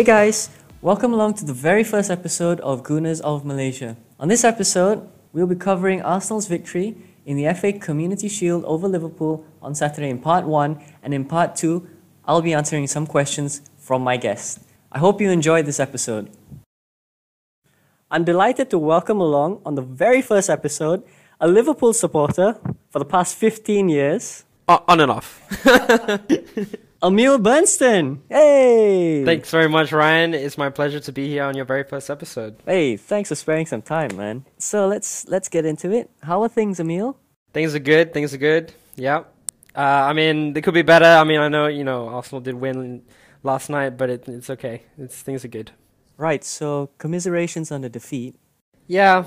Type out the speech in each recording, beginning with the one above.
Hey guys, welcome along to the very first episode of Gunners of Malaysia. On this episode, we'll be covering Arsenal's victory in the FA Community Shield over Liverpool on Saturday in part 1, and in part 2, I'll be answering some questions from my guest. I hope you enjoyed this episode. I'm delighted to welcome along on the very first episode a Liverpool supporter for the past 15 years, O- on and off. Emil Bernstein. Hey! Thanks very much, Ryan. It's my pleasure to be here on your very first episode. Hey, thanks for sparing some time, man. So let's let's get into it. How are things, Emil? Things are good. Things are good. Yeah. Uh, I mean, they could be better. I mean, I know you know Arsenal did win last night, but it, it's okay. It's things are good. Right, so commiserations on the defeat. Yeah,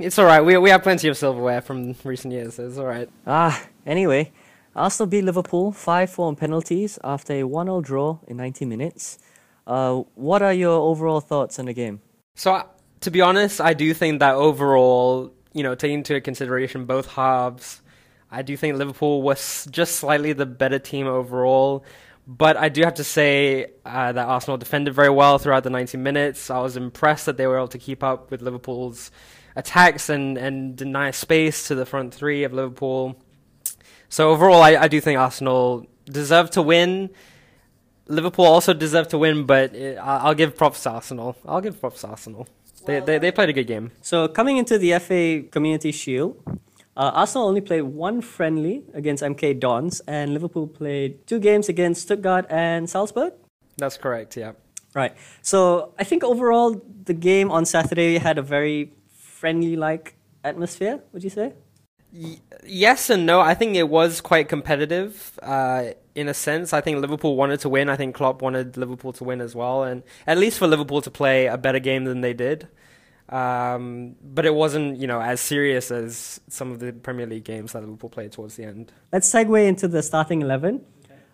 it's all right. We we have plenty of silverware from recent years, so it's all right. Ah, anyway, Arsenal beat Liverpool 5 4 on penalties after a 1 0 draw in 90 minutes. Uh, what are your overall thoughts on the game? So, to be honest, I do think that overall, you know, taking into consideration both halves, I do think Liverpool was just slightly the better team overall. But I do have to say uh, that Arsenal defended very well throughout the 90 minutes. I was impressed that they were able to keep up with Liverpool's attacks and, and deny space to the front three of Liverpool. So overall, I, I do think Arsenal deserve to win. Liverpool also deserve to win, but it, I'll give props to Arsenal. I'll give props to Arsenal. They, they, they played a good game. So, coming into the FA Community Shield, uh, Arsenal only played one friendly against MK Dons, and Liverpool played two games against Stuttgart and Salzburg. That's correct, yeah. Right. So, I think overall, the game on Saturday had a very friendly like atmosphere, would you say? Y- yes and no. I think it was quite competitive uh, in a sense. I think Liverpool wanted to win. I think Klopp wanted Liverpool to win as well, and at least for Liverpool to play a better game than they did. Um, but it wasn't, you know, as serious as some of the Premier League games that Liverpool played towards the end. Let's segue into the starting 11.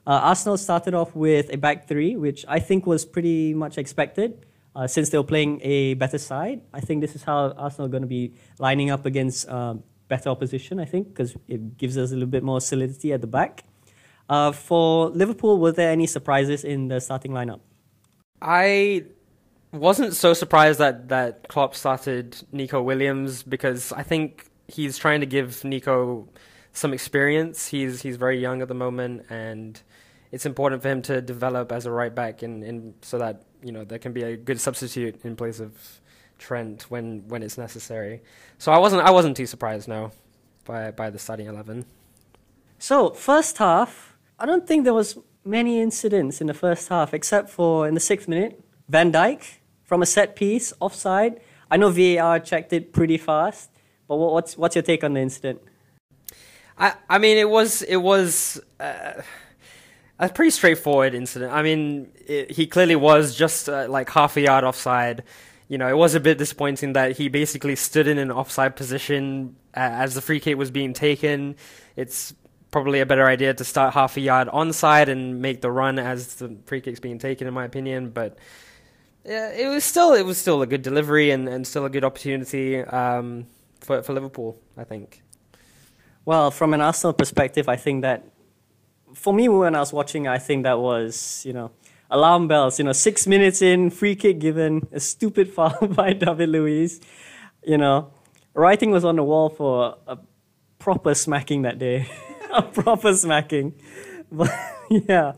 Uh, Arsenal started off with a back three, which I think was pretty much expected uh, since they were playing a better side. I think this is how Arsenal are going to be lining up against uh, better opposition, I think, because it gives us a little bit more solidity at the back. Uh, for Liverpool, were there any surprises in the starting lineup? I wasn't so surprised that that Klopp started Neco Williams because I think he's trying to give Nico some experience. He's he's very young at the moment, and it's important for him to develop as a right back, in so that you know there can be a good substitute in place of Trent when when it's necessary. So I wasn't I wasn't too surprised no by by the starting eleven. So, first half, I don't think there was many incidents in the first half, except for in the sixth minute, Van Dijk from a set piece, offside. I know VAR checked it pretty fast, but what's what's your take on the incident? I I mean it was it was uh, a pretty straightforward incident. I mean it, he clearly was just uh, like half a yard offside. You know, it was a bit disappointing that he basically stood in an offside position uh, as the free kick was being taken. It's probably a better idea to start half a yard onside and make the run as the free kick's being taken, in my opinion. But yeah, it was still it was still a good delivery and, and still a good opportunity um, for for Liverpool. I think. Well, from an Arsenal perspective, I think that for me when I was watching, I think that was you know alarm bells. You know, six minutes in, free kick given, a stupid foul by David Luiz. You know, writing was on the wall for a proper smacking that day, a proper smacking. But yeah.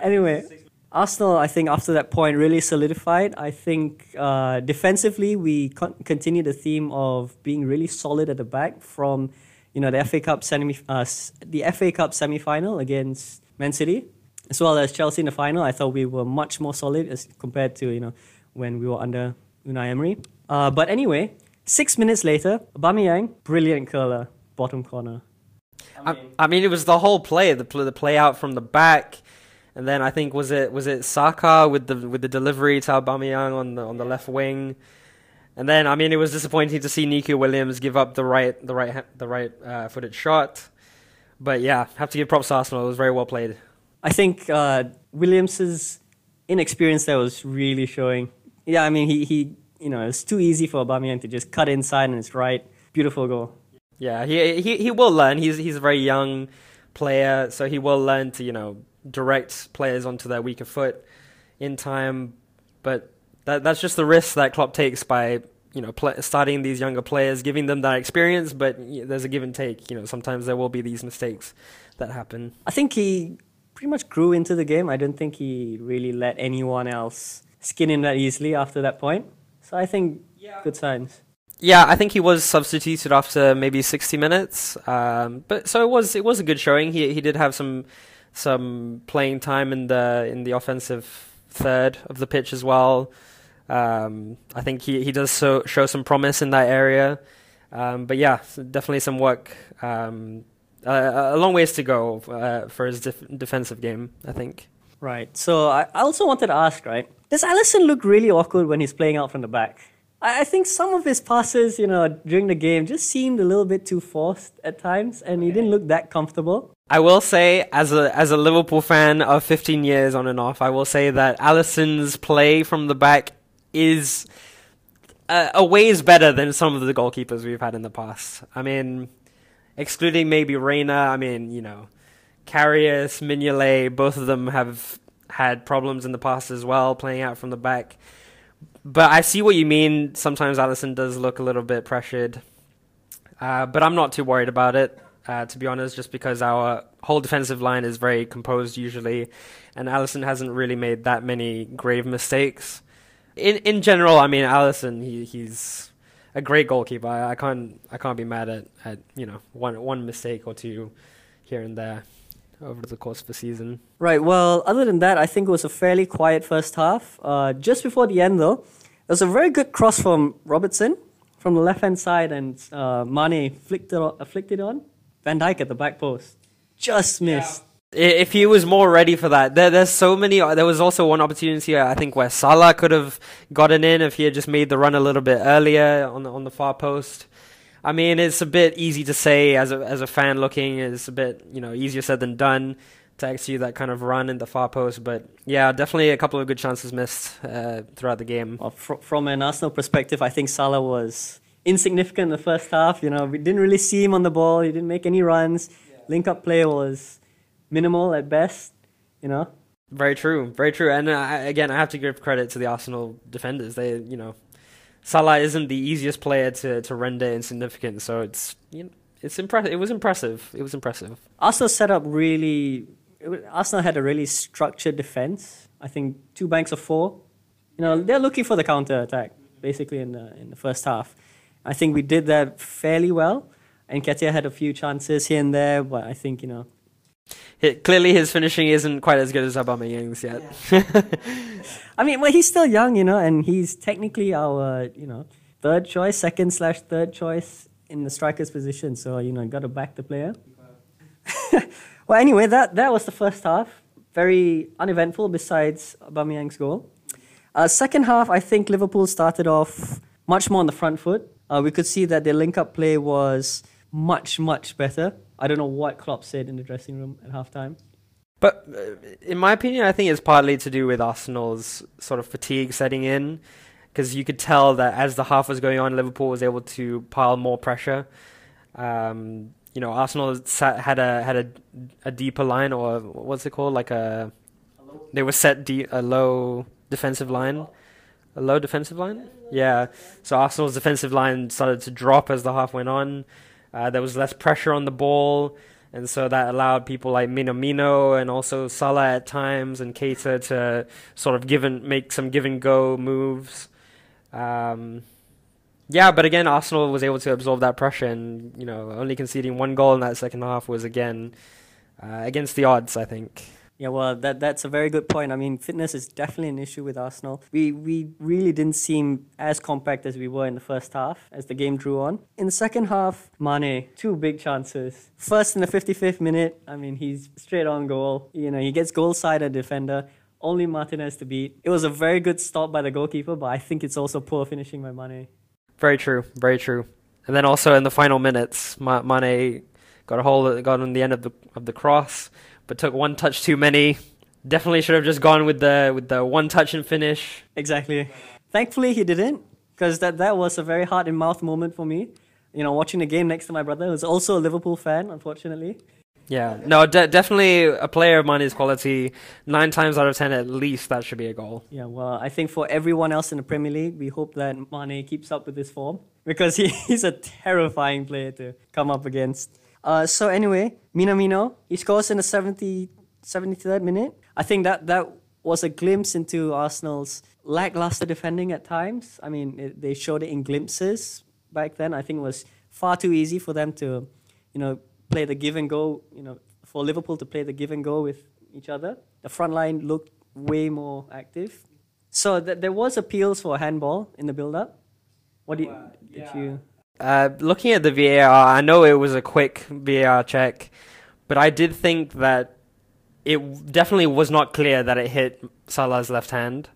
Anyway, Arsenal, I think after that point really solidified. I think uh, defensively we con- continued the theme of being really solid at the back from you know the FA Cup semi uh, the FA Cup semi final against Man City as well as Chelsea in the final. I thought we were much more solid as compared to you know when we were under Unai Emery. Uh, but anyway, six minutes later, Aubameyang, brilliant curler, bottom corner. I, I mean, it was the whole play, the play, the play out from the back, and then I think was it was it Saka with the with the delivery to Aubameyang on the on the left wing, and then I mean it was disappointing to see Neco Williams give up the right the right the right uh, footed shot, but yeah, have to give props to Arsenal. It was very well played. I think uh, Williams's inexperience there was really showing. Yeah, I mean he he you know it's too easy for Aubameyang to just cut inside and it's right. Beautiful goal. Yeah, he he he will learn. He's he's a very young player, so he will learn to you know direct players onto their weaker foot in time. but that that's just the risk that Klopp takes by you know starting these younger players, giving them that experience. But there's a give and take. You know, sometimes there will be these mistakes that happen. I think he pretty much grew into the game. I don't think he really let anyone else skin him that easily after that point. So I think yeah. good signs. Yeah, I think he was substituted after maybe 60 minutes. Um, but so it was it was a good showing. He he did have some some playing time in the in the offensive third of the pitch as well. Um, I think he he does so, show some promise in that area. Um, but yeah, definitely some work. Um, a long ways to go uh, for his def- defensive game, I think. Right. So I also wanted to ask, right? Does Alisson look really awkward when he's playing out from the back? I, think some of his passes, you know, during the game just seemed a little bit too forced at times, and he didn't look that comfortable. I will say, as a as a Liverpool fan of 15 years on and off, I will say that Alisson's play from the back is uh, a ways better than some of the goalkeepers we've had in the past. I mean, excluding maybe Reina, I mean, you know, Karius, Mignolet, both of them have had problems in the past as well, playing out from the back. But I see what you mean. Sometimes Alisson does look a little bit pressured. Uh, but I'm not too worried about it, uh, to be honest, just because our whole defensive line is very composed usually, and Alisson hasn't really made that many grave mistakes. In in general, I mean, Alisson he, he's a great goalkeeper. I, I can't I can't be mad at, at you know one one mistake or two here and there over the course of the season. Right. Well, other than that, I think it was a fairly quiet first half. Uh, just before the end, though, there was a very good cross from Robertson from the left hand side, and uh, Mane flicked it, on, flicked it on. Van Dijk at the back post just missed. Yeah. If he was more ready for that, there, there's so many. There was also one opportunity I think where Salah could have gotten in if he had just made the run a little bit earlier on the on the far post. I mean, it's a bit easy to say as a as a fan looking. It's a bit you know easier said than done to execute that kind of run in the far post. But yeah, definitely a couple of good chances missed uh, throughout the game. Well, fr- from an Arsenal perspective, I think Salah was insignificant in the first half. You know, we didn't really see him on the ball. He didn't make any runs. Yeah. Link up play was minimal at best, you know. Very true, very true. And uh, again, I have to give credit to the Arsenal defenders. They, you know, Salah isn't the easiest player to, to render insignificant, so it's you know, it's impressive. It was impressive. It was impressive. Arsenal set up really. Arsenal had a really structured defense. I think two banks of four. You know, they're looking for the counter attack basically in the in the first half. I think we did that fairly well. And Nketiah had a few chances here and there, but I think you know clearly his finishing isn't quite as good as Aubameyang's yet. Yeah. I mean, well, he's still young, you know, and he's technically our, you know, third choice, second slash third choice in the striker's position. So you know, got to back the player. well, anyway, that that was the first half. Very uneventful, besides Aubameyang's goal. Uh, second half, I think Liverpool started off much more on the front foot. Uh, we could see that their link-up play was much, much better. I don't know what Klopp said in the dressing room at halftime. But uh, in my opinion, I think it's partly to do with Arsenal's sort of fatigue setting in, because you could tell that as the half was going on, Liverpool was able to pile more pressure. Um, you know, Arsenal sat, had a had a, a deeper line, or what's it called? Like a they were set de- a low defensive line, a low defensive line. Yeah. So Arsenal's defensive line started to drop as the half went on. Uh, there was less pressure on the ball, and so that allowed people like Minamino and also Salah at times and Keita to sort of give and make some give and go moves. Um, yeah, but again, Arsenal was able to absorb that pressure, and you know, only conceding one goal in that second half was again uh, against the odds. I think. Yeah, well, that that's a very good point. I mean, fitness is definitely an issue with Arsenal. We we really didn't seem as compact as we were in the first half as the game drew on. In the second half, Mane, two big chances. First in the 55th minute, I mean, he's straight on goal. You know, he gets goal side a defender. Only Martinez to beat. It was a very good stop by the goalkeeper, but I think it's also poor finishing by Mane. Very true, very true. And then also in the final minutes, Mane got a hold, got on the end of the of the cross but took one touch too many. Definitely should have just gone with the with the one touch and finish. Exactly. Thankfully, he didn't, because that that was a very heart in mouth moment for me. You know, watching the game next to my brother, who's also a Liverpool fan, unfortunately. Yeah, no, de- definitely a player of Mane's quality. Nine times out of ten, at least, that should be a goal. Yeah, well, I think for everyone else in the Premier League, we hope that Mane keeps up with this form because he, he's a terrifying player to come up against. Uh, so anyway, Minamino, he scores in the 70, 73rd minute. I think that that was a glimpse into Arsenal's lackluster defending at times. I mean, it, they showed it in glimpses back then. I think it was far too easy for them to, you know, play the give and go. You know, for Liverpool to play the give and go with each other. The front line looked way more active. So th- there was appeals for handball in the build-up. What did, did you? Uh, looking at the VAR, I know it was a quick VAR check, but I did think that it definitely was not clear that it hit Salah's left hand,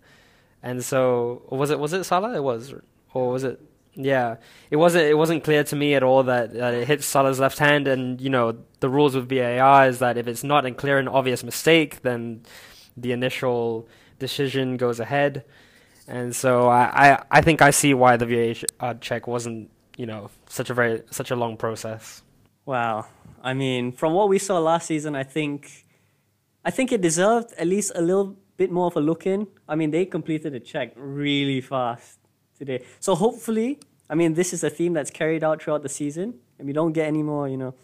and so was it was it Salah? It was, or was it? Yeah, it wasn't. It wasn't clear to me at all that, that it hit Salah's left hand, and you know the rules with VAR is that if it's not a clear and obvious mistake, then the initial decision goes ahead. And so I, I, I think I see why the VAR check wasn't you know such a very such a long process. Wow. I mean, from what we saw last season, I think, I think it deserved at least a little bit more of a look in. I mean, they completed the check really fast today. So hopefully, I mean, this is a theme that's carried out throughout the season, and we don't get any more, you know,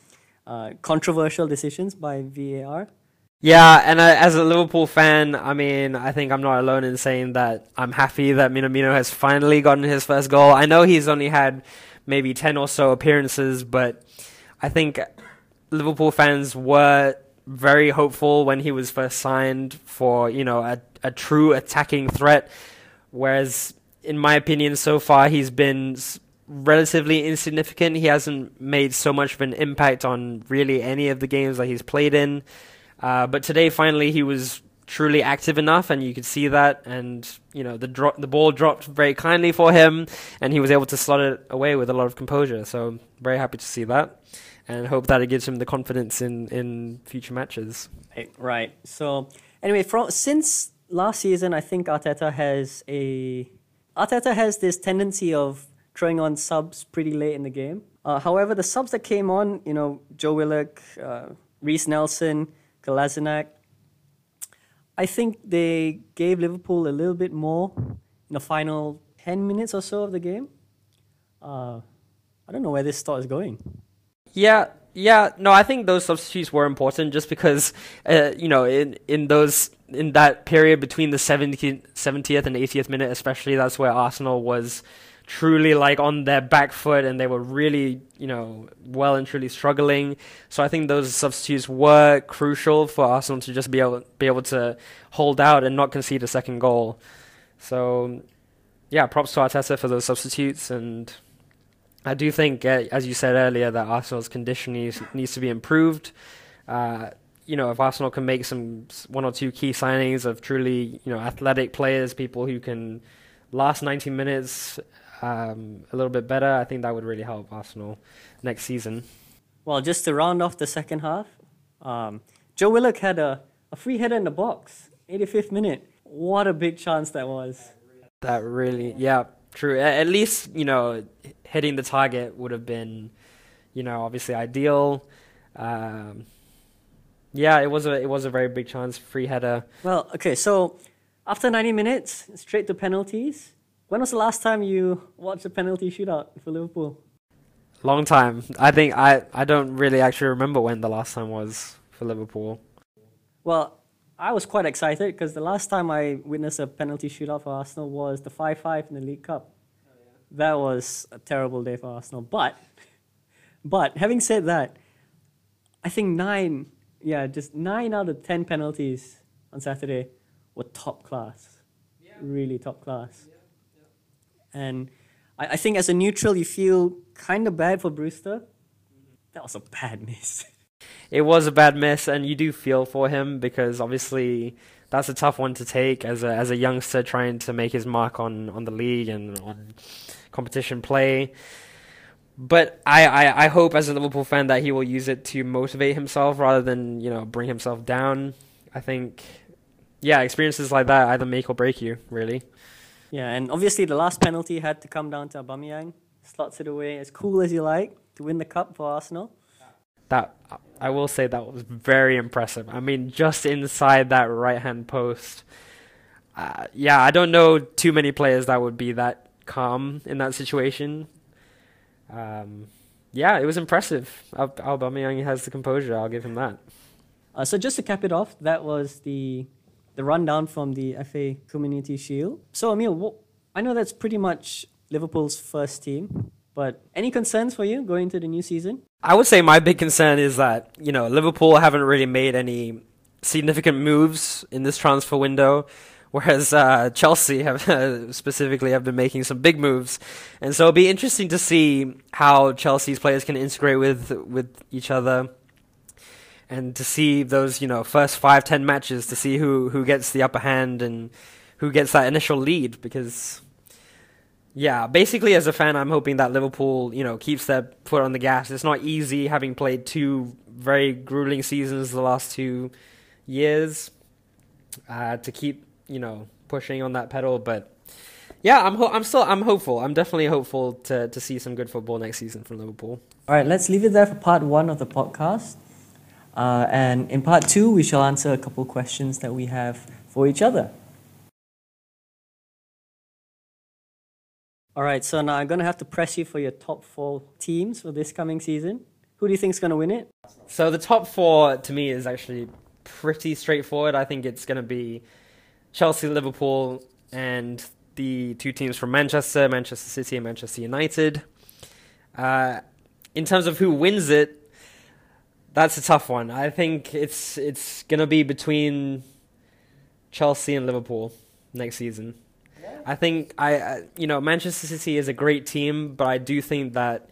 uh, controversial decisions by VAR. Yeah, and I, as a Liverpool fan, I mean, I think I'm not alone in saying that I'm happy that Minamino has finally gotten his first goal. I know he's only had maybe 10 or so appearances, but I think Liverpool fans were very hopeful when he was first signed for, you know, a, a true attacking threat. Whereas, in my opinion, so far he's been relatively insignificant. He hasn't made so much of an impact on really any of the games that he's played in. Uh, but today, finally, he was truly active enough, and you could see that. And you know, the dro- the ball dropped very kindly for him, and he was able to slot it away with a lot of composure. So very happy to see that, and hope that it gives him the confidence in in future matches. Right. So anyway, from since last season, I think Arteta has a Arteta has this tendency of throwing on subs pretty late in the game. Uh, however, the subs that came on, you know, Joe Willock, uh, Reiss Nelson, Kolasinac, I think they gave Liverpool a little bit more in the final 10 minutes or so of the game. Uh, I don't know where this thought is going. Yeah, yeah, no, I think those substitutes were important just because, uh, you know, in in those in that period between the 70th, 70th and 80th minute, especially, that's where Arsenal was truly like on their back foot and they were really, you know, well and truly struggling. So I think those substitutes were crucial for Arsenal to just be able be able to hold out and not concede a second goal. So yeah, props to Arteta for those substitutes and I do think, uh, as you said earlier, that Arsenal's condition needs, needs to be improved. Uh, you know, if Arsenal can make some one or two key signings of truly, you know, athletic players, people who can last 90 minutes um, a little bit better, I think that would really help Arsenal next season. Well, just to round off the second half, um, Joe Willock had a, a free header in the box, 85th minute. What a big chance that was. That really, yeah, true. At least, you know, hitting the target would have been, you know, obviously ideal. Um, yeah, it was a it was a very big chance, free header. Well, okay, so after 90 minutes, straight to penalties. When was the last time you watched a penalty shootout for Liverpool? Long time. I think I, I don't really actually remember when the last time was for Liverpool. Well, I was quite excited because the last time I witnessed a penalty shootout for Arsenal was the 5 5 in the League Cup. Oh, yeah. That was a terrible day for Arsenal. But, but having said that, I think nine, yeah, just nine out of 10 penalties on Saturday were top class. Yeah. Really top class. Yeah. And I, I think as a neutral, you feel kind of bad for Brewster. That was a bad miss. It was a bad miss, and you do feel for him because obviously that's a tough one to take as a as a youngster trying to make his mark on, on the league and on competition play. But I, I, I hope as a Liverpool fan that he will use it to motivate himself rather than you know bring himself down. I think, yeah, experiences like that either make or break you, really. Yeah, and obviously the last penalty had to come down to Aubameyang. Slots it away as cool as you like to win the cup for Arsenal. that I will say that was very impressive. I mean, just inside that right hand post. Uh, yeah, I don't know too many players that would be that calm in that situation. Um, yeah, it was impressive. Aubameyang has the composure. I'll give him that. Uh, so just to cap it off, that was the the rundown from the FA Community Shield. So Emil, I know that's pretty much Liverpool's first team, but any concerns for you going into the new season? I would say my big concern is that you know Liverpool haven't really made any significant moves in this transfer window whereas uh, Chelsea have uh, specifically have been making some big moves, and so it'll be interesting to see how Chelsea's players can integrate with with each other, and to see those you know first five ten matches to see who who gets the upper hand and who gets that initial lead because. Yeah, basically, as a fan, I'm hoping that Liverpool, you know, keeps their foot on the gas. It's not easy having played two very grueling seasons the last two years uh, to keep you know pushing on that pedal. But yeah, I'm ho- I'm still I'm hopeful. I'm definitely hopeful to to see some good football next season from Liverpool. All right, let's leave it there for part one of the podcast. Uh, and in part two, we shall answer a couple questions that we have for each other. All right, so now I'm going to have to press you for your top four teams for this coming season. Who do you think is going to win it? So the top four to me is actually pretty straightforward. I think it's going to be Chelsea, Liverpool, and the two teams from Manchester, Manchester City, and Manchester United. Uh, in terms of who wins it, that's a tough one. I think it's it's gonna be between Chelsea and Liverpool next season. Yeah. I think I you know Manchester City is a great team, but I do think that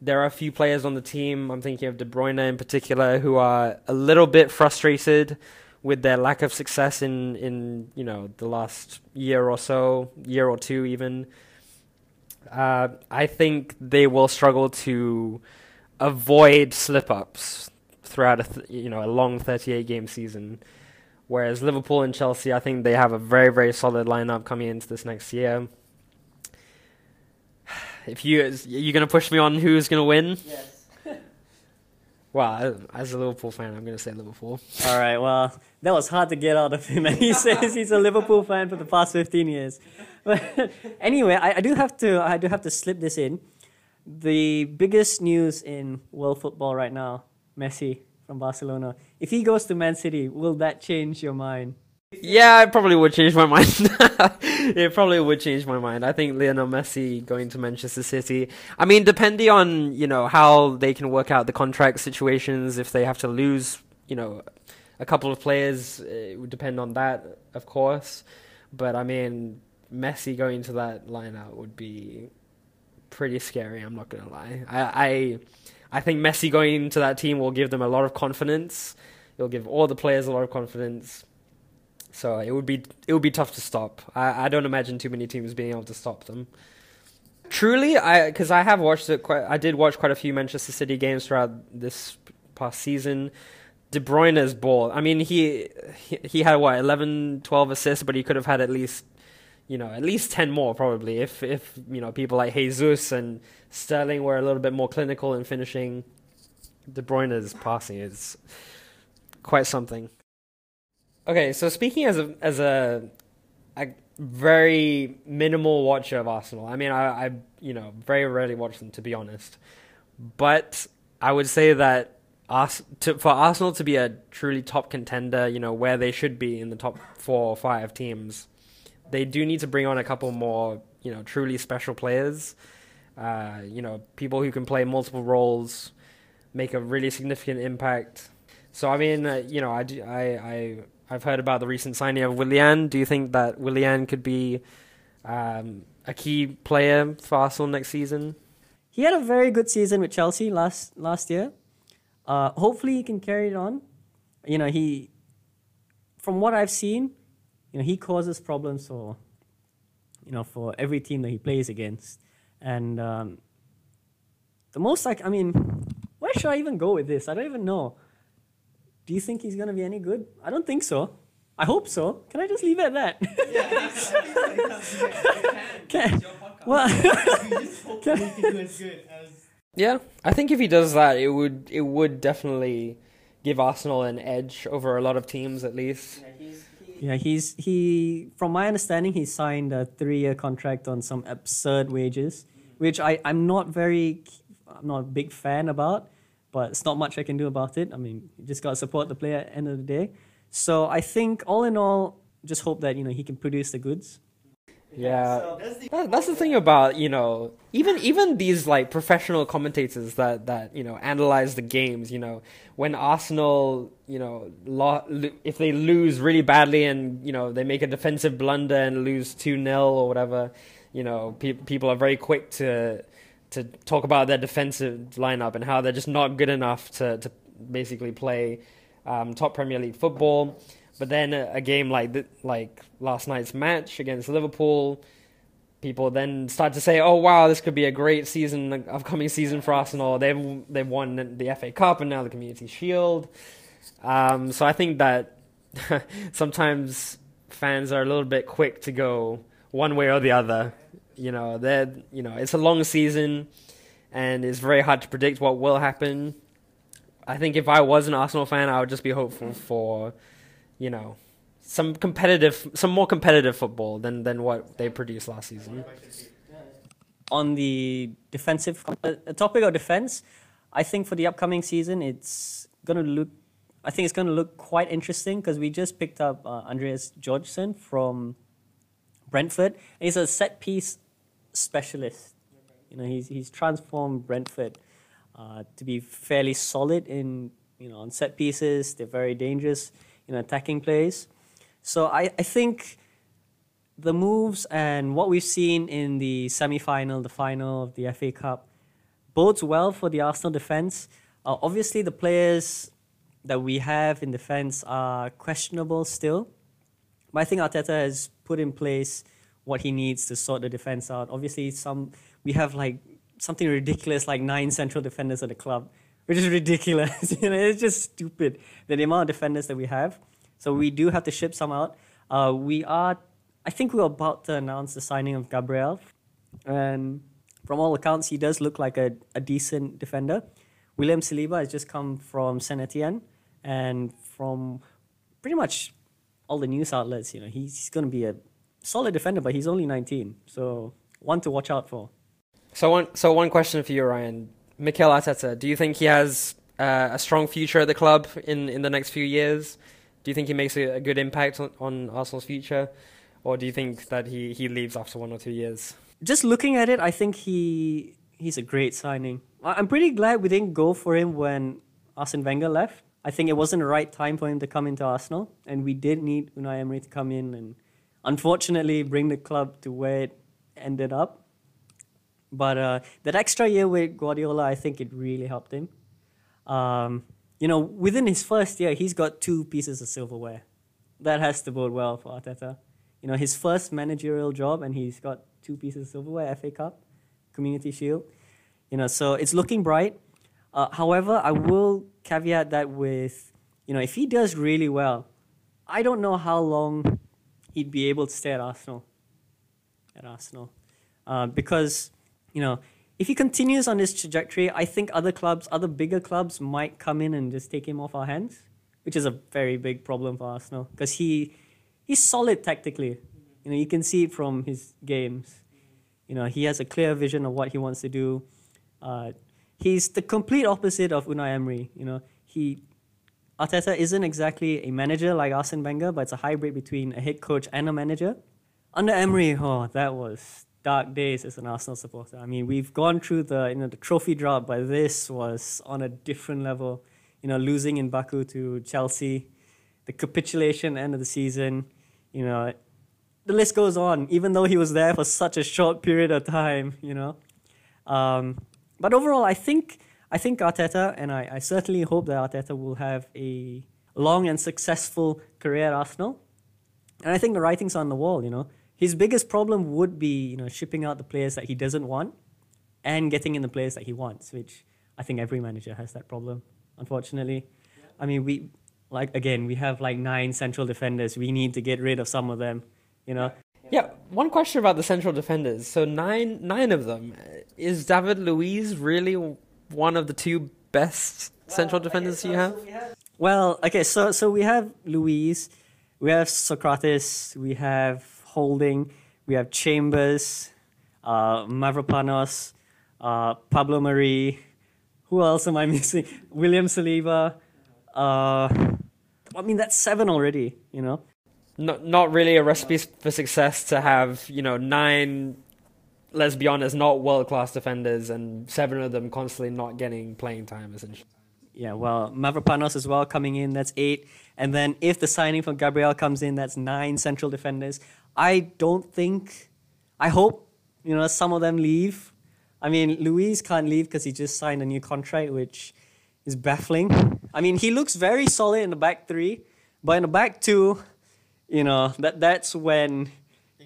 there are a few players on the team. I'm thinking of De Bruyne in particular who are a little bit frustrated with their lack of success in in you know the last year or so, year or two even, uh, I think they will struggle to avoid slip ups throughout a th- you know a long 38 game season. Whereas Liverpool and Chelsea, I think they have a very very solid lineup coming into this next year. If you you're gonna push me on who's gonna win? Yes. Well, as a Liverpool fan, I'm going to say Liverpool. All right, well, that was hard to get out of him. And he says he's a Liverpool fan for the past 15 years. But anyway, I, I, do have to I do have to slip this in. The biggest news in world football right now, Messi from Barcelona. If he goes to Man City, will that change your mind? Yeah, it probably would change my mind. it probably would change my mind. I think Lionel Messi going to Manchester City. I mean, depending on you know how they can work out the contract situations, if they have to lose, you know, a couple of players, it would depend on that, of course. But I mean, Messi going to that lineup would be pretty scary. I'm not gonna lie. I I, I think Messi going to that team will give them a lot of confidence. It'll give all the players a lot of confidence so uh, it would be it would be tough to stop. I, I don't imagine too many teams being able to stop them. Truly, I because I have watched it quite. I did watch quite a few Manchester City games throughout this past season. De Bruyne's ball. I mean, he, he he had what 11, 12 assists, but he could have had at least you know at least ten more probably if if you know people like Jesus and Sterling were a little bit more clinical in finishing. De Bruyne's passing is quite something. Okay, so speaking as a as a, a very minimal watcher of Arsenal, I mean, I, I you know very rarely watch them to be honest, but I would say that Ars- to, for Arsenal to be a truly top contender, you know where they should be in the top four or five teams, they do need to bring on a couple more you know truly special players, uh, you know people who can play multiple roles, make a really significant impact. So I mean, uh, you know, I, I I've heard about the recent signing of Willian. Do you think that Willian could be um, a key player for Arsenal next season? He had a very good season with Chelsea last last year. Uh, hopefully, he can carry it on. You know, he, from what I've seen, you know, he causes problems for, you know, for every team that he plays against. And um, the most like, I mean, where should I even go with this? I don't even know. Do you think he's going to be any good? I don't think so. I hope so. Can I just leave it at that? Yeah, can, well, Yeah, I think if he does that, it would it would definitely give Arsenal an edge over a lot of teams at least. Yeah, he's he. From my understanding, he signed a three-year contract on some absurd wages, which I I'm not very, I'm not a big fan about, but it's not much I can do about it. I mean, you just gotta support the player at the end of the day. So I think all in all, just hope that you know he can produce the goods. Yeah, that, that's the thing about you know even even these like professional commentators that that you know analyze the games. You know when Arsenal you know lo- if they lose really badly and you know they make a defensive blunder and lose two 0 or whatever, you know pe- people are very quick to to talk about their defensive lineup and how they're just not good enough to to basically play um, top Premier League football. But then a, game like th- like last night's match against Liverpool, people then start to say, "Oh wow, this could be a great season, upcoming season for Arsenal. They've they've won the FA Cup and now the Community Shield." Um, so I think that sometimes fans are a little bit quick to go one way or the other. You know, they you know it's a long season, and it's very hard to predict what will happen. I think if I was an Arsenal fan, I would just be hopeful for you know, some competitive, some more competitive football than than what they produced last season. On the defensive a topic of defense, I think for the upcoming season, it's gonna look. I think it's gonna look quite interesting because we just picked up uh, Andreas Georgson from Brentford. He's a set piece specialist. You know, he's he's transformed Brentford uh, to be fairly solid in you know on set pieces. They're very dangerous in attacking plays. So I, I think the moves and what we've seen in the semi-final, the final of the FA Cup, bodes well for the Arsenal defense. Uh, obviously, the players that we have in defense are questionable still, but I think Arteta has put in place what he needs to sort the defense out. Obviously, some we have like something ridiculous like nine central defenders at the club which is ridiculous. you know, it's just stupid the amount of defenders that we have. So we do have to ship some out. Uh, we are, I think we're about to announce the signing of Gabriel, and from all accounts, he does look like a, a decent defender. William Saliba has just come from Saint Etienne, and from pretty much all the news outlets, you know, he's, he's going to be a solid defender, but he's only 19, so one to watch out for. So one, so one question for you, Ryan. Mikel Arteta, do you think he has uh, a strong future at the club in, in the next few years? Do you think he makes a, a good impact on, on, Arsenal's future? Or do you think that he, he leaves after one or two years? Just looking at it, I think he he's a great signing. I'm pretty glad we didn't go for him when Arsene Wenger left. I think it wasn't the right time for him to come into Arsenal, and we did need Unai Emery to come in and unfortunately bring the club to where it ended up. But uh, that extra year with Guardiola, I think it really helped him. Um, you know, within his first year, he's got two pieces of silverware. That has to bode well for Arteta. You know, his first managerial job, and he's got two pieces of silverware: FA Cup, Community Shield. You know, so it's looking bright. Uh, however, I will caveat that with, you know, if he does really well, I don't know how long he'd be able to stay at Arsenal. At Arsenal, uh, because you know, if he continues on this trajectory, I think other clubs, other bigger clubs, might come in and just take him off our hands, which is a very big problem for Arsenal because he he's solid tactically. You know, you can see it from his games. You know, he has a clear vision of what he wants to do. Uh, he's the complete opposite of Unai Emery. You know, he Arteta isn't exactly a manager like Arsene Wenger, but it's a hybrid between a head coach and a manager. Under Emery, oh, that was dark days as an Arsenal supporter. I mean, we've gone through the you know the trophy drought, but this was on a different level. You know, losing in Baku to Chelsea, the capitulation end of the season. You know, the list goes on. Even though he was there for such a short period of time, you know. Um, but overall, I think I think Arteta, and I, I certainly hope that Arteta will have a long and successful career at Arsenal. And I think the writing's on the wall. You know, his biggest problem would be you know shipping out the players that he doesn't want and getting in the players that he wants, which I think every manager has that problem, unfortunately. Yeah. I mean, we like again, we have like nine central defenders. We need to get rid of some of them, you know. Yeah, one question about the central defenders. So nine nine of them. Is David Luiz really one of the two best central defenders you have? Well, okay, so so we have Luiz, we have Sokratis, we have Holding, we have Chambers, uh, Mavropanos, uh, Pablo Mari. Who else am I missing? William Saliba. Uh, I mean, that's seven already. You know. Not not really a recipe for success to have you know nine. Let's be honest, not world class defenders, and seven of them constantly not getting playing time. Essentially. Yeah, well, Mavropanos as well coming in, that's eight. And then if the signing from Gabriel comes in, that's nine central defenders. I don't think, I hope, you know, some of them leave. I mean, Luiz can't leave because he just signed a new contract, which is baffling. I mean, he looks very solid in the back three, but in the back two, you know, that that's when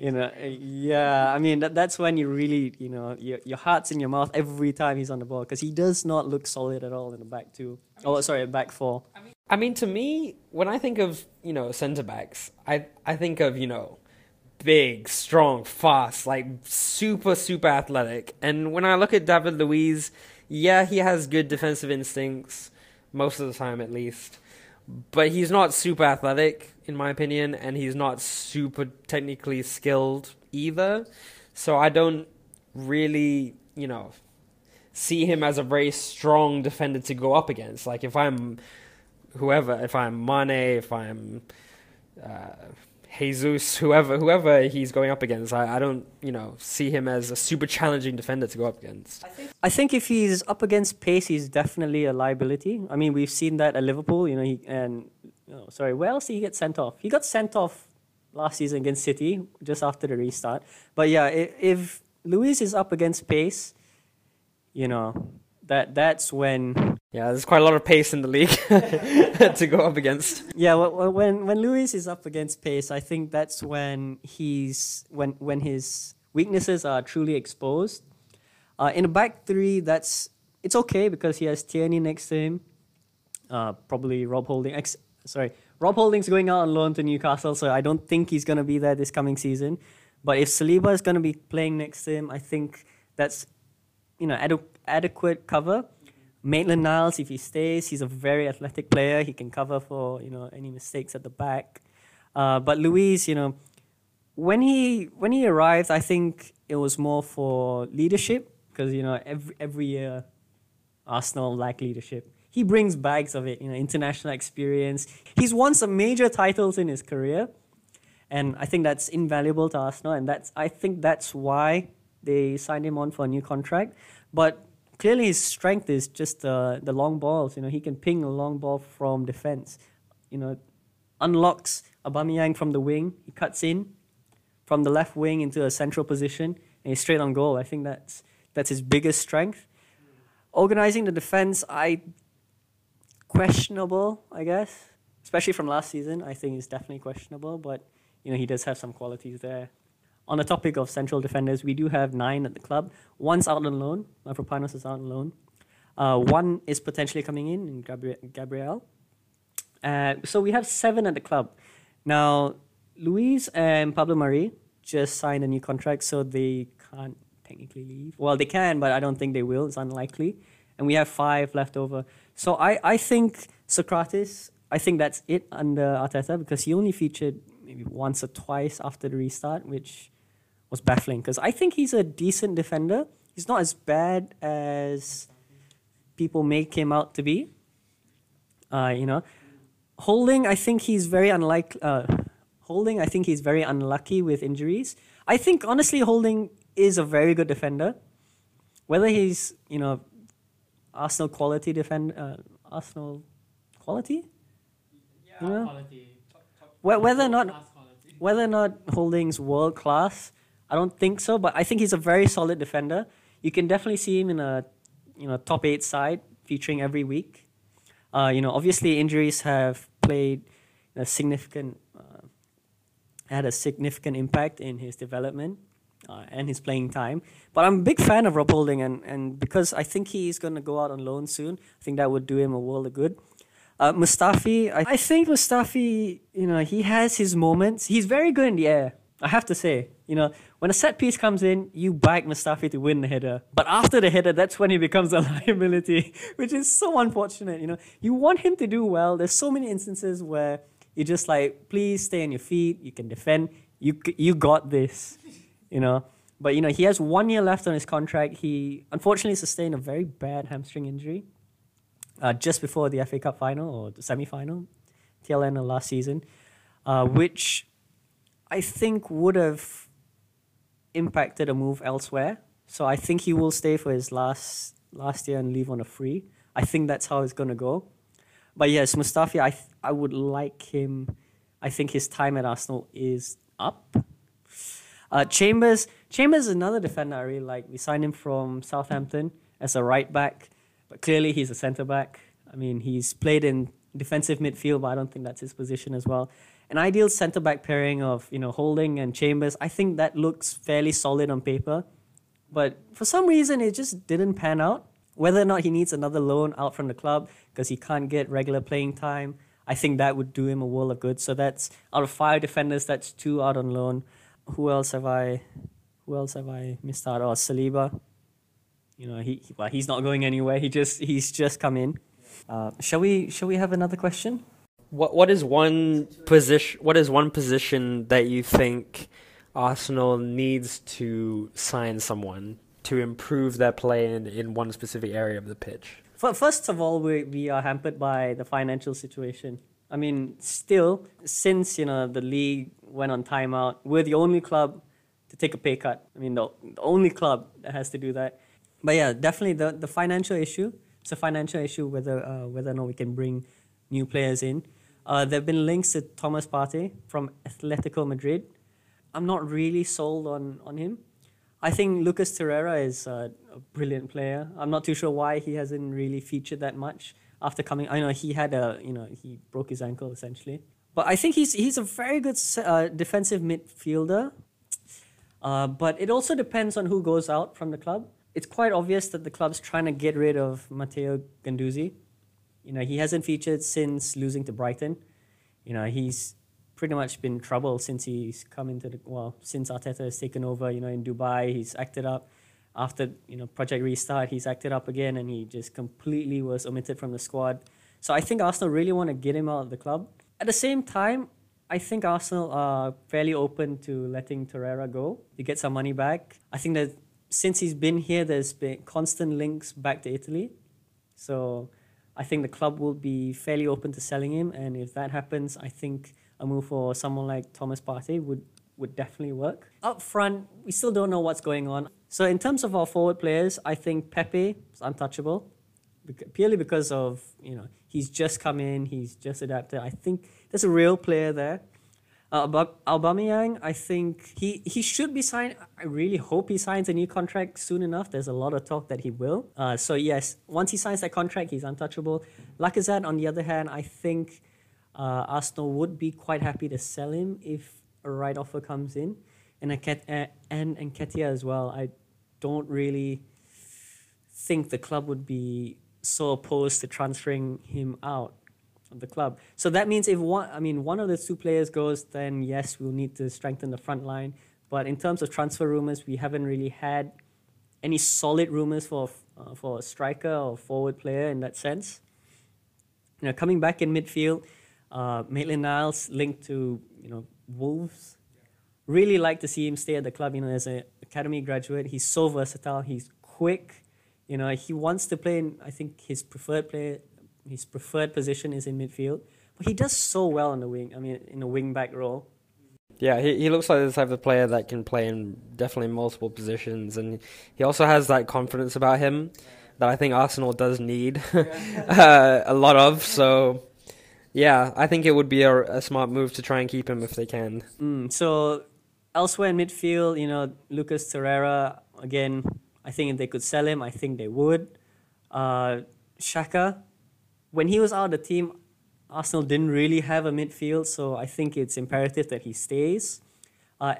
you know, yeah. I mean, that, that's when you really, you know, your, your heart's in your mouth every time he's on the ball because he does not look solid at all in the back two. Oh, sorry, back four. I mean, to me, when I think of you know centre backs, I I think of you know big, strong, fast, like super super athletic. And when I look at David Luiz, yeah, he has good defensive instincts most of the time, at least but he's not super athletic in my opinion, and he's not super technically skilled either. So I don't really, you know, see him as a very strong defender to go up against. Like if I'm whoever, if I'm Mane, if I'm uh, Jesus, whoever whoever he's going up against, I, I don't you know see him as a super challenging defender to go up against. I think, I think if he's up against pace, he's definitely a liability. I mean, we've seen that at Liverpool, you know, he, and oh, sorry, where else did he get sent off? He got sent off last season against City just after the restart. But yeah, if, if Luiz is up against pace, you know, that that's when yeah, there's quite a lot of pace in the league to go up against. Yeah, when when Luiz is up against pace, I think that's when he's when when his weaknesses are truly exposed. Uh, in the back three, that's it's okay because he has Tierney next to him. Uh, probably Rob Holding. Ex- sorry, Rob Holding's going out on loan to Newcastle, so I don't think he's going to be there this coming season. But if Saliba is going to be playing next to him, I think that's you know ad- adequate cover. Maitland Niles, if he stays, he's a very athletic player. He can cover for you know any mistakes at the back. Uh, but Luiz, you know, when he when he arrived, I think it was more for leadership because you know every every year Arsenal lack leadership. He brings bags of it, you know, international experience. He's won some major titles in his career, and I think that's invaluable to Arsenal. And that's I think that's why they signed him on for a new contract. But clearly, his strength is just uh, the long balls. You know, he can ping a long ball from defense. You know, unlocks Aubameyang from the wing. He cuts in from the left wing into a central position, and he's straight on goal. I think that's that's his biggest strength. Organizing the defense, I questionable, I guess. Especially from last season, I think it's definitely questionable, but you know, he does have some qualities there. On the topic of central defenders, we do have nine at the club. One's out on loan. Mavropanos is out on loan. Uh, one is potentially coming in, in Gabri- Gabriel. Uh, so we have seven at the club. Now, Luiz and Pablo Mari just signed a new contract, so they can't technically leave. Well, they can, but I don't think they will. It's unlikely. And we have five left over. So I, I think Sokratis, I think that's it under Arteta because he only featured maybe once or twice after the restart, which was baffling because I think he's a decent defender. He's not as bad as people make him out to be. Uh, you know, Holding, I think he's very unlike. Uh, Holding, I think he's very unlucky with injuries. I think honestly, Holding is a very good defender. Whether he's you know Arsenal quality defend uh, Arsenal quality. Yeah, you know? quality. Top, top, whether or not whether or not Holding's world class, I don't think so. But I think he's a very solid defender. You can definitely see him in a you know top eight side featuring every week. Uh, you know, obviously injuries have played a significant uh, had a significant impact in his development uh, and his playing time. But I'm a big fan of Rob Holding, and, and because I think he's going to go out on loan soon, I think that would do him a world of good. Uh, Mustafi, I, I think Mustafi, you know, he has his moments. He's very good in the air. I have to say, you know, when a set piece comes in, you back Mustafi to win the header. But after the header, that's when he becomes a liability, which is so unfortunate. You know, you want him to do well. There's so many instances where you're just like, please stay on your feet. You can defend. You you got this. You know. But you know, he has one year left on his contract. He unfortunately sustained a very bad hamstring injury uh, just before the FA Cup final or the semi final, end of last season, uh, which I think would have impacted a move elsewhere. So I think he will stay for his last last year and leave on a free. I think that's how it's to go. But yes, Mustafi, I th- I would like him. I think his time at Arsenal is up. Uh, Chambers, Chambers is another defender I really like. We signed him from Southampton as a right back, but clearly he's a centre back. I mean, he's played in defensive midfield, but I don't think that's his position as well. An ideal centre back pairing of you know Holding and Chambers, I think that looks fairly solid on paper, but for some reason it just didn't pan out. Whether or not he needs another loan out from the club because he can't get regular playing time, I think that would do him a world of good. So that's out of five defenders, that's two out on loan. Who else have I? Who else have I missed out? Oh, Saliba. You know, he well, he's not going anywhere. He just he's just come in. Uh, shall we shall we have another question? What what is one position? What is one position that you think Arsenal needs to sign someone to improve their play in, in one specific area of the pitch? First of all, we we are hampered by the financial situation. I mean, still, since you know the league went on timeout, we're the only club to take a pay cut. I mean, the, the only club that has to do that. But yeah, definitely the, the financial issue. It's a financial issue whether uh, whether or not we can bring new players in. Uh, there have been links to Thomas Partey from Atletico Madrid. I'm not really sold on, on him. I think Lucas Torreira is a, a brilliant player. I'm not too sure why he hasn't really featured that much after coming. I know he had a you know he broke his ankle essentially, but I think he's he's a very good uh, defensive midfielder. Uh, but it also depends on who goes out from the club. It's quite obvious that the club's trying to get rid of Matteo Guendouzi. You know, he hasn't featured since losing to Brighton. You know, he's pretty much been trouble since he's come into the well, since Arteta has taken over. You know, in Dubai, he's acted up. After you know Project Restart, he's acted up again, and he just completely was omitted from the squad. So I think Arsenal really want to get him out of the club. At the same time, I think Arsenal are fairly open to letting Torreira go to get some money back. I think that since he's been here, there's been constant links back to Italy. So I think the club will be fairly open to selling him. And if that happens, I think a move for someone like Thomas Partey would, would definitely work. Up front, we still don't know what's going on. So in terms of our forward players, I think Pepe is untouchable purely because of you know he's just come in, he's just adapted. I think there's a real player there. Uh, but Aubameyang, I think he, he should be signed. I really hope he signs a new contract soon enough. There's a lot of talk that he will. Uh, so yes, once he signs that contract, he's untouchable. Lacazette, on the other hand, I think uh, Arsenal would be quite happy to sell him if a right offer comes in, and Aket- uh, and Nketiah as well. I don't really think the club would be so opposed to transferring him out of the club. So that means if one, I mean, one of the two players goes, then yes, we'll need to strengthen the front line. But in terms of transfer rumors, we haven't really had any solid rumors for uh, for a striker or forward player in that sense. You know, coming back in midfield, uh, Maitland Niles linked to you know Wolves. Really like to see him stay at the club. You know, as an academy graduate, he's so versatile. He's quick. You know, he wants to play in. I think his preferred play, his preferred position is in midfield. But he does so well on the wing. I mean, in a wing back role. Yeah, he he looks like the type of player that can play in definitely multiple positions, and he also has that confidence about him that I think Arsenal does need uh, a lot of. So, yeah, I think it would be a, a, smart move to try and keep him if they can. Mm, so, elsewhere in midfield, you know, Lucas Torreira again I think if they could sell him, I think they would. Uh, Xhaka, when he was out of the team, Arsenal didn't really have a midfield, so I think it's imperative that he stays. Uh,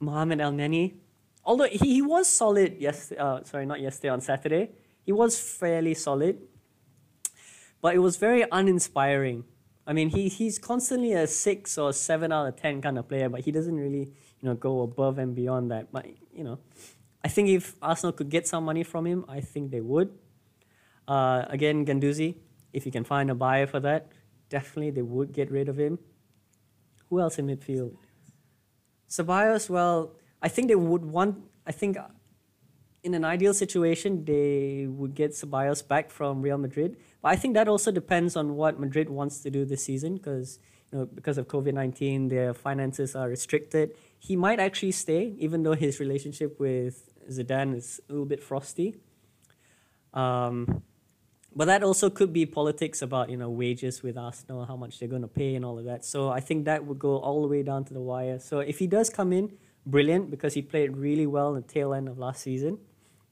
Mohamed Elneny, although he, he was solid yesterday, uh, sorry, not yesterday, on Saturday, he was fairly solid, but it was very uninspiring. I mean, he, he's constantly a six or seven out of ten kind of player, but he doesn't really you know, go above and beyond that. But you know, I think if Arsenal could get some money from him, I think they would. Uh, again, Guendouzi, if you can find a buyer for that, definitely they would get rid of him. Who else in midfield? Ceballos, well, I think they would want. I think in an ideal situation, they would get Ceballos back from Real Madrid. But I think that also depends on what Madrid wants to do this season, because you know because of COVID nineteen, their finances are restricted. He might actually stay, even though his relationship with Zidane is a little bit frosty. Um, but that also could be politics about you know wages with Arsenal, how much they're going to pay, and all of that. So I think that would go all the way down to the wire. So if he does come in, brilliant because he played really well in the tail end of last season,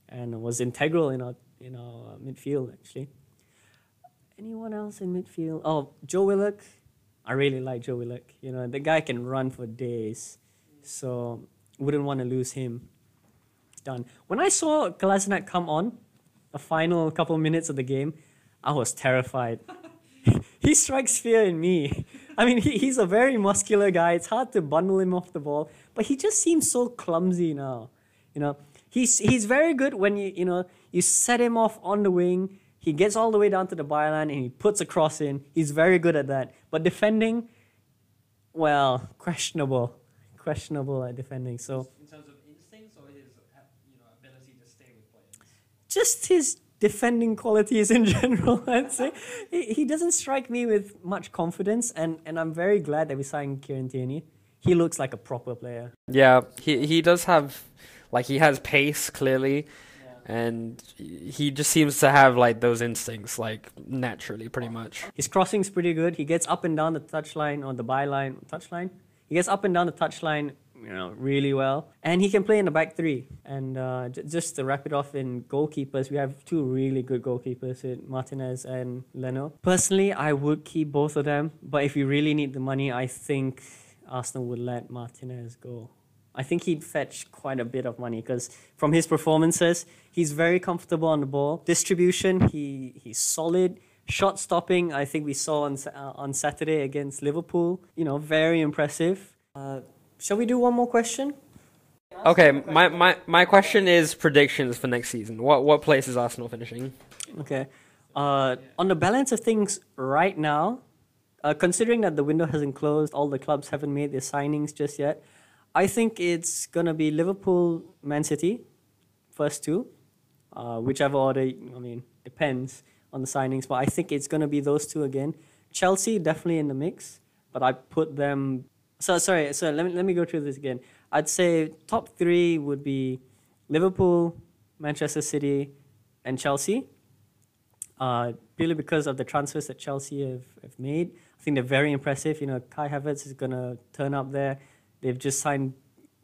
and was integral in our in our uh, midfield actually. Anyone else in midfield? Oh, Joe Willock. I really like Joe Willock. You know the guy can run for days, so wouldn't want to lose him. Done. When I saw Kolasinac come on, the final couple minutes of the game, I was terrified. he strikes fear in me. I mean, he, he's a very muscular guy. It's hard to bundle him off the ball, but he just seems so clumsy now. You know, he's he's very good when you you know you set him off on the wing. He gets all the way down to the byline and he puts a cross in. He's very good at that. But defending, well, questionable, questionable at defending. So In terms of instincts or his uh, you know ability to stay with players. Just his defending qualities in general, I'd say. He, he doesn't strike me with much confidence, and, and I'm very glad that we signed Kieran Tierney. He looks like a proper player. Yeah, he he does have like he has pace clearly, and he just seems to have like those instincts like naturally, pretty much. His crossing's pretty good. He gets up and down the touchline or the byline, touchline. He gets up and down the touchline, you know, really well. And he can play in the back three. And uh, j- just to wrap it off in goalkeepers, we have two really good goalkeepers, in Martinez and Leno. Personally, I would keep both of them. But if you really need the money, I think Arsenal would let Martinez go. I think he'd fetch quite a bit of money because from his performances, he's very comfortable on the ball. Distribution, he he's solid. Shot stopping, I think we saw on uh, on Saturday against Liverpool. You know, very impressive. Uh, shall we do one more question? Okay, my, my my question is predictions for next season. What what place is Arsenal finishing? Okay. Uh, on the balance of things right now, uh, considering that the window hasn't closed, all the clubs haven't made their signings just yet, I think it's gonna be Liverpool, Man City, first two, uh, whichever order. I mean, depends on the signings, but I think it's gonna be those two again. Chelsea definitely in the mix, but I put them. So sorry. So let me let me go through this again. I'd say top three would be Liverpool, Manchester City, and Chelsea uh, purely because of the transfers that Chelsea have, have made. I think they're very impressive. You know, Kai Havertz is going to turn up there. They've just signed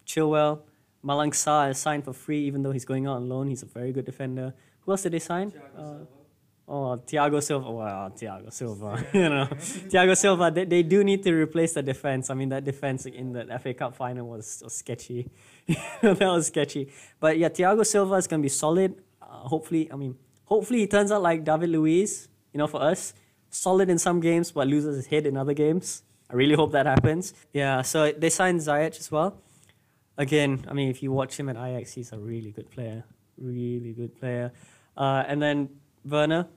Chilwell. Malang Sarr is signed for free, even though he's going out on loan. He's a very good defender. Who else did they sign? Uh, oh, Thiago Silva. Wow, Thiago Silva. you know, Thiago Silva. They, they do need to replace the defense. I mean, that defense in the FA Cup final was, was sketchy. that was sketchy. But yeah, Thiago Silva is going to be solid. Uh, hopefully, I mean, hopefully he turns out like David Luiz, you know, for us. Solid in some games, but loses his head in other games. I really hope that happens. Yeah, so they signed Ziyech as well. Again, I mean, if you watch him at Ajax, he's a really good player. Really good player. Uh, and then Werner.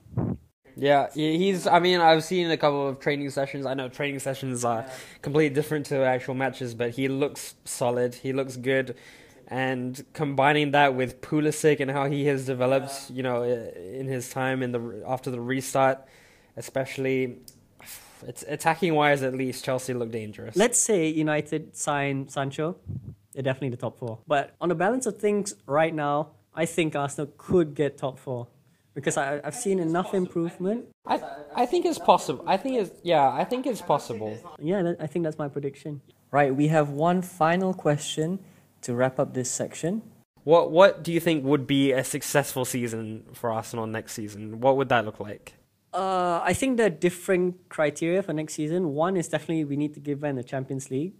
Yeah, he's. I mean, I've seen a couple of training sessions. I know training sessions are completely different to actual matches, but he looks solid. He looks good, and combining that with Pulisic and how he has developed, you know, in his time in the after the restart, especially, it's attacking wise at least Chelsea look dangerous. Let's say United sign Sancho. They're definitely the top four. But on the balance of things right now, I think Arsenal could get top four because I, I've seen enough improvement. I I think it's possible. I think it's yeah. I think it's possible. Yeah, that, I think that's my prediction. Right, we have one final question to wrap up this section. What what do you think would be a successful season for Arsenal next season? What would that look like? Uh, I think there are different criteria for next season. One is definitely we need to give them the Champions League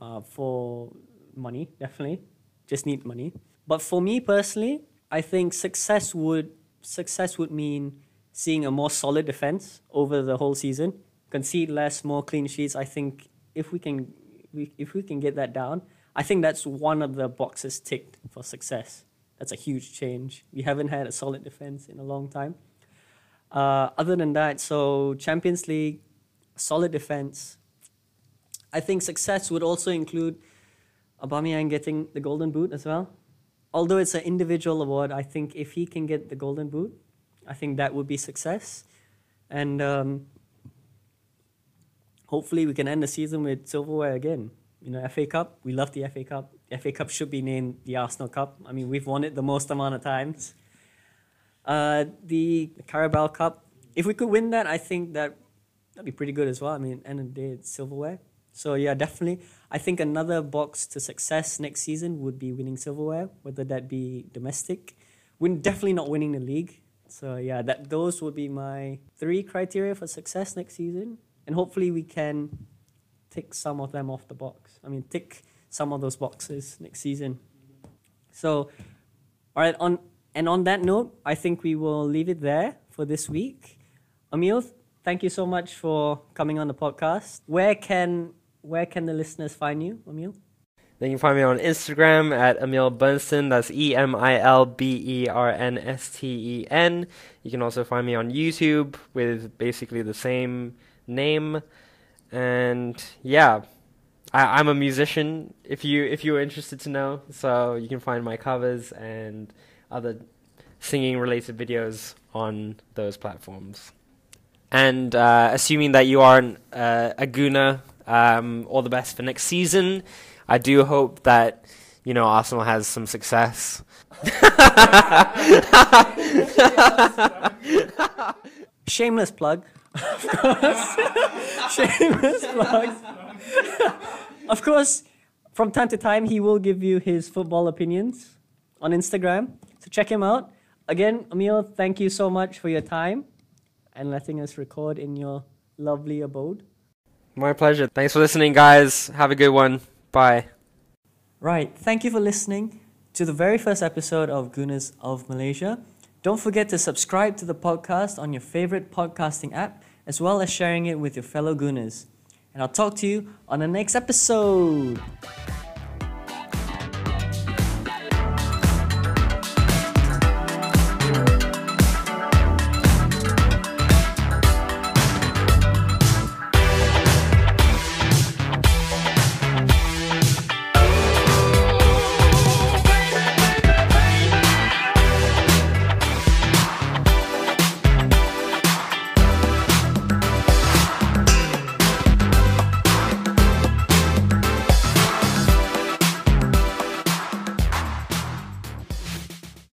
uh, for money, definitely. Just need money. But for me personally, I think success would success would mean seeing a more solid defense over the whole season, concede less, more clean sheets. I think if we can we, if we can get that down, I think that's one of the boxes ticked for success. That's a huge change. We haven't had a solid defense in a long time. Uh, other than that, so Champions League, solid defense. I think success would also include Aubameyang getting the Golden Boot as well. Although it's an individual award, I think if he can get the Golden Boot, I think that would be success. And um, hopefully we can end the season with silverware again. You know, FA Cup, we love the FA Cup. The FA Cup should be named the Arsenal Cup. I mean, we've won it the most amount of times. Uh, the Carabao Cup, if we could win that, I think that that'd be pretty good as well. I mean, end of the day, it's silverware. So yeah, definitely. I think another box to success next season would be winning silverware, whether that be domestic. We're definitely not winning the league. So yeah, that those would be my three criteria for success next season, and hopefully we can tick some of them off the box. I mean, tick some of those boxes next season. So, all right, on and on that note, I think we will leave it there for this week. Emil, thank you so much for coming on the podcast. Where can where can the listeners find you, Emil? Then you can find me on Instagram at Emil Bernsten. That's E M I L B E R N S T E N. You can also find me on YouTube with basically the same name. And yeah, I, I'm a musician. If you if you're interested to know, so you can find my covers and other singing related videos on those platforms. And uh, assuming that you are an, uh, a Gooner, um, all the best for next season. I do hope that you know Arsenal has some success. Shameless plug. Of course. Shameless plug. of course, from time to time, he will give you his football opinions on Instagram. So check him out. Again, Emil, thank you so much for your time and letting us record in your lovely abode. My pleasure. Thanks for listening, guys. Have a good one. Bye. Right, thank you for listening to the very first episode of Gooners of Malaysia. Don't forget to subscribe to the podcast on your favorite podcasting app, as well as sharing it with your fellow Gooners. And I'll talk to you on the next episode.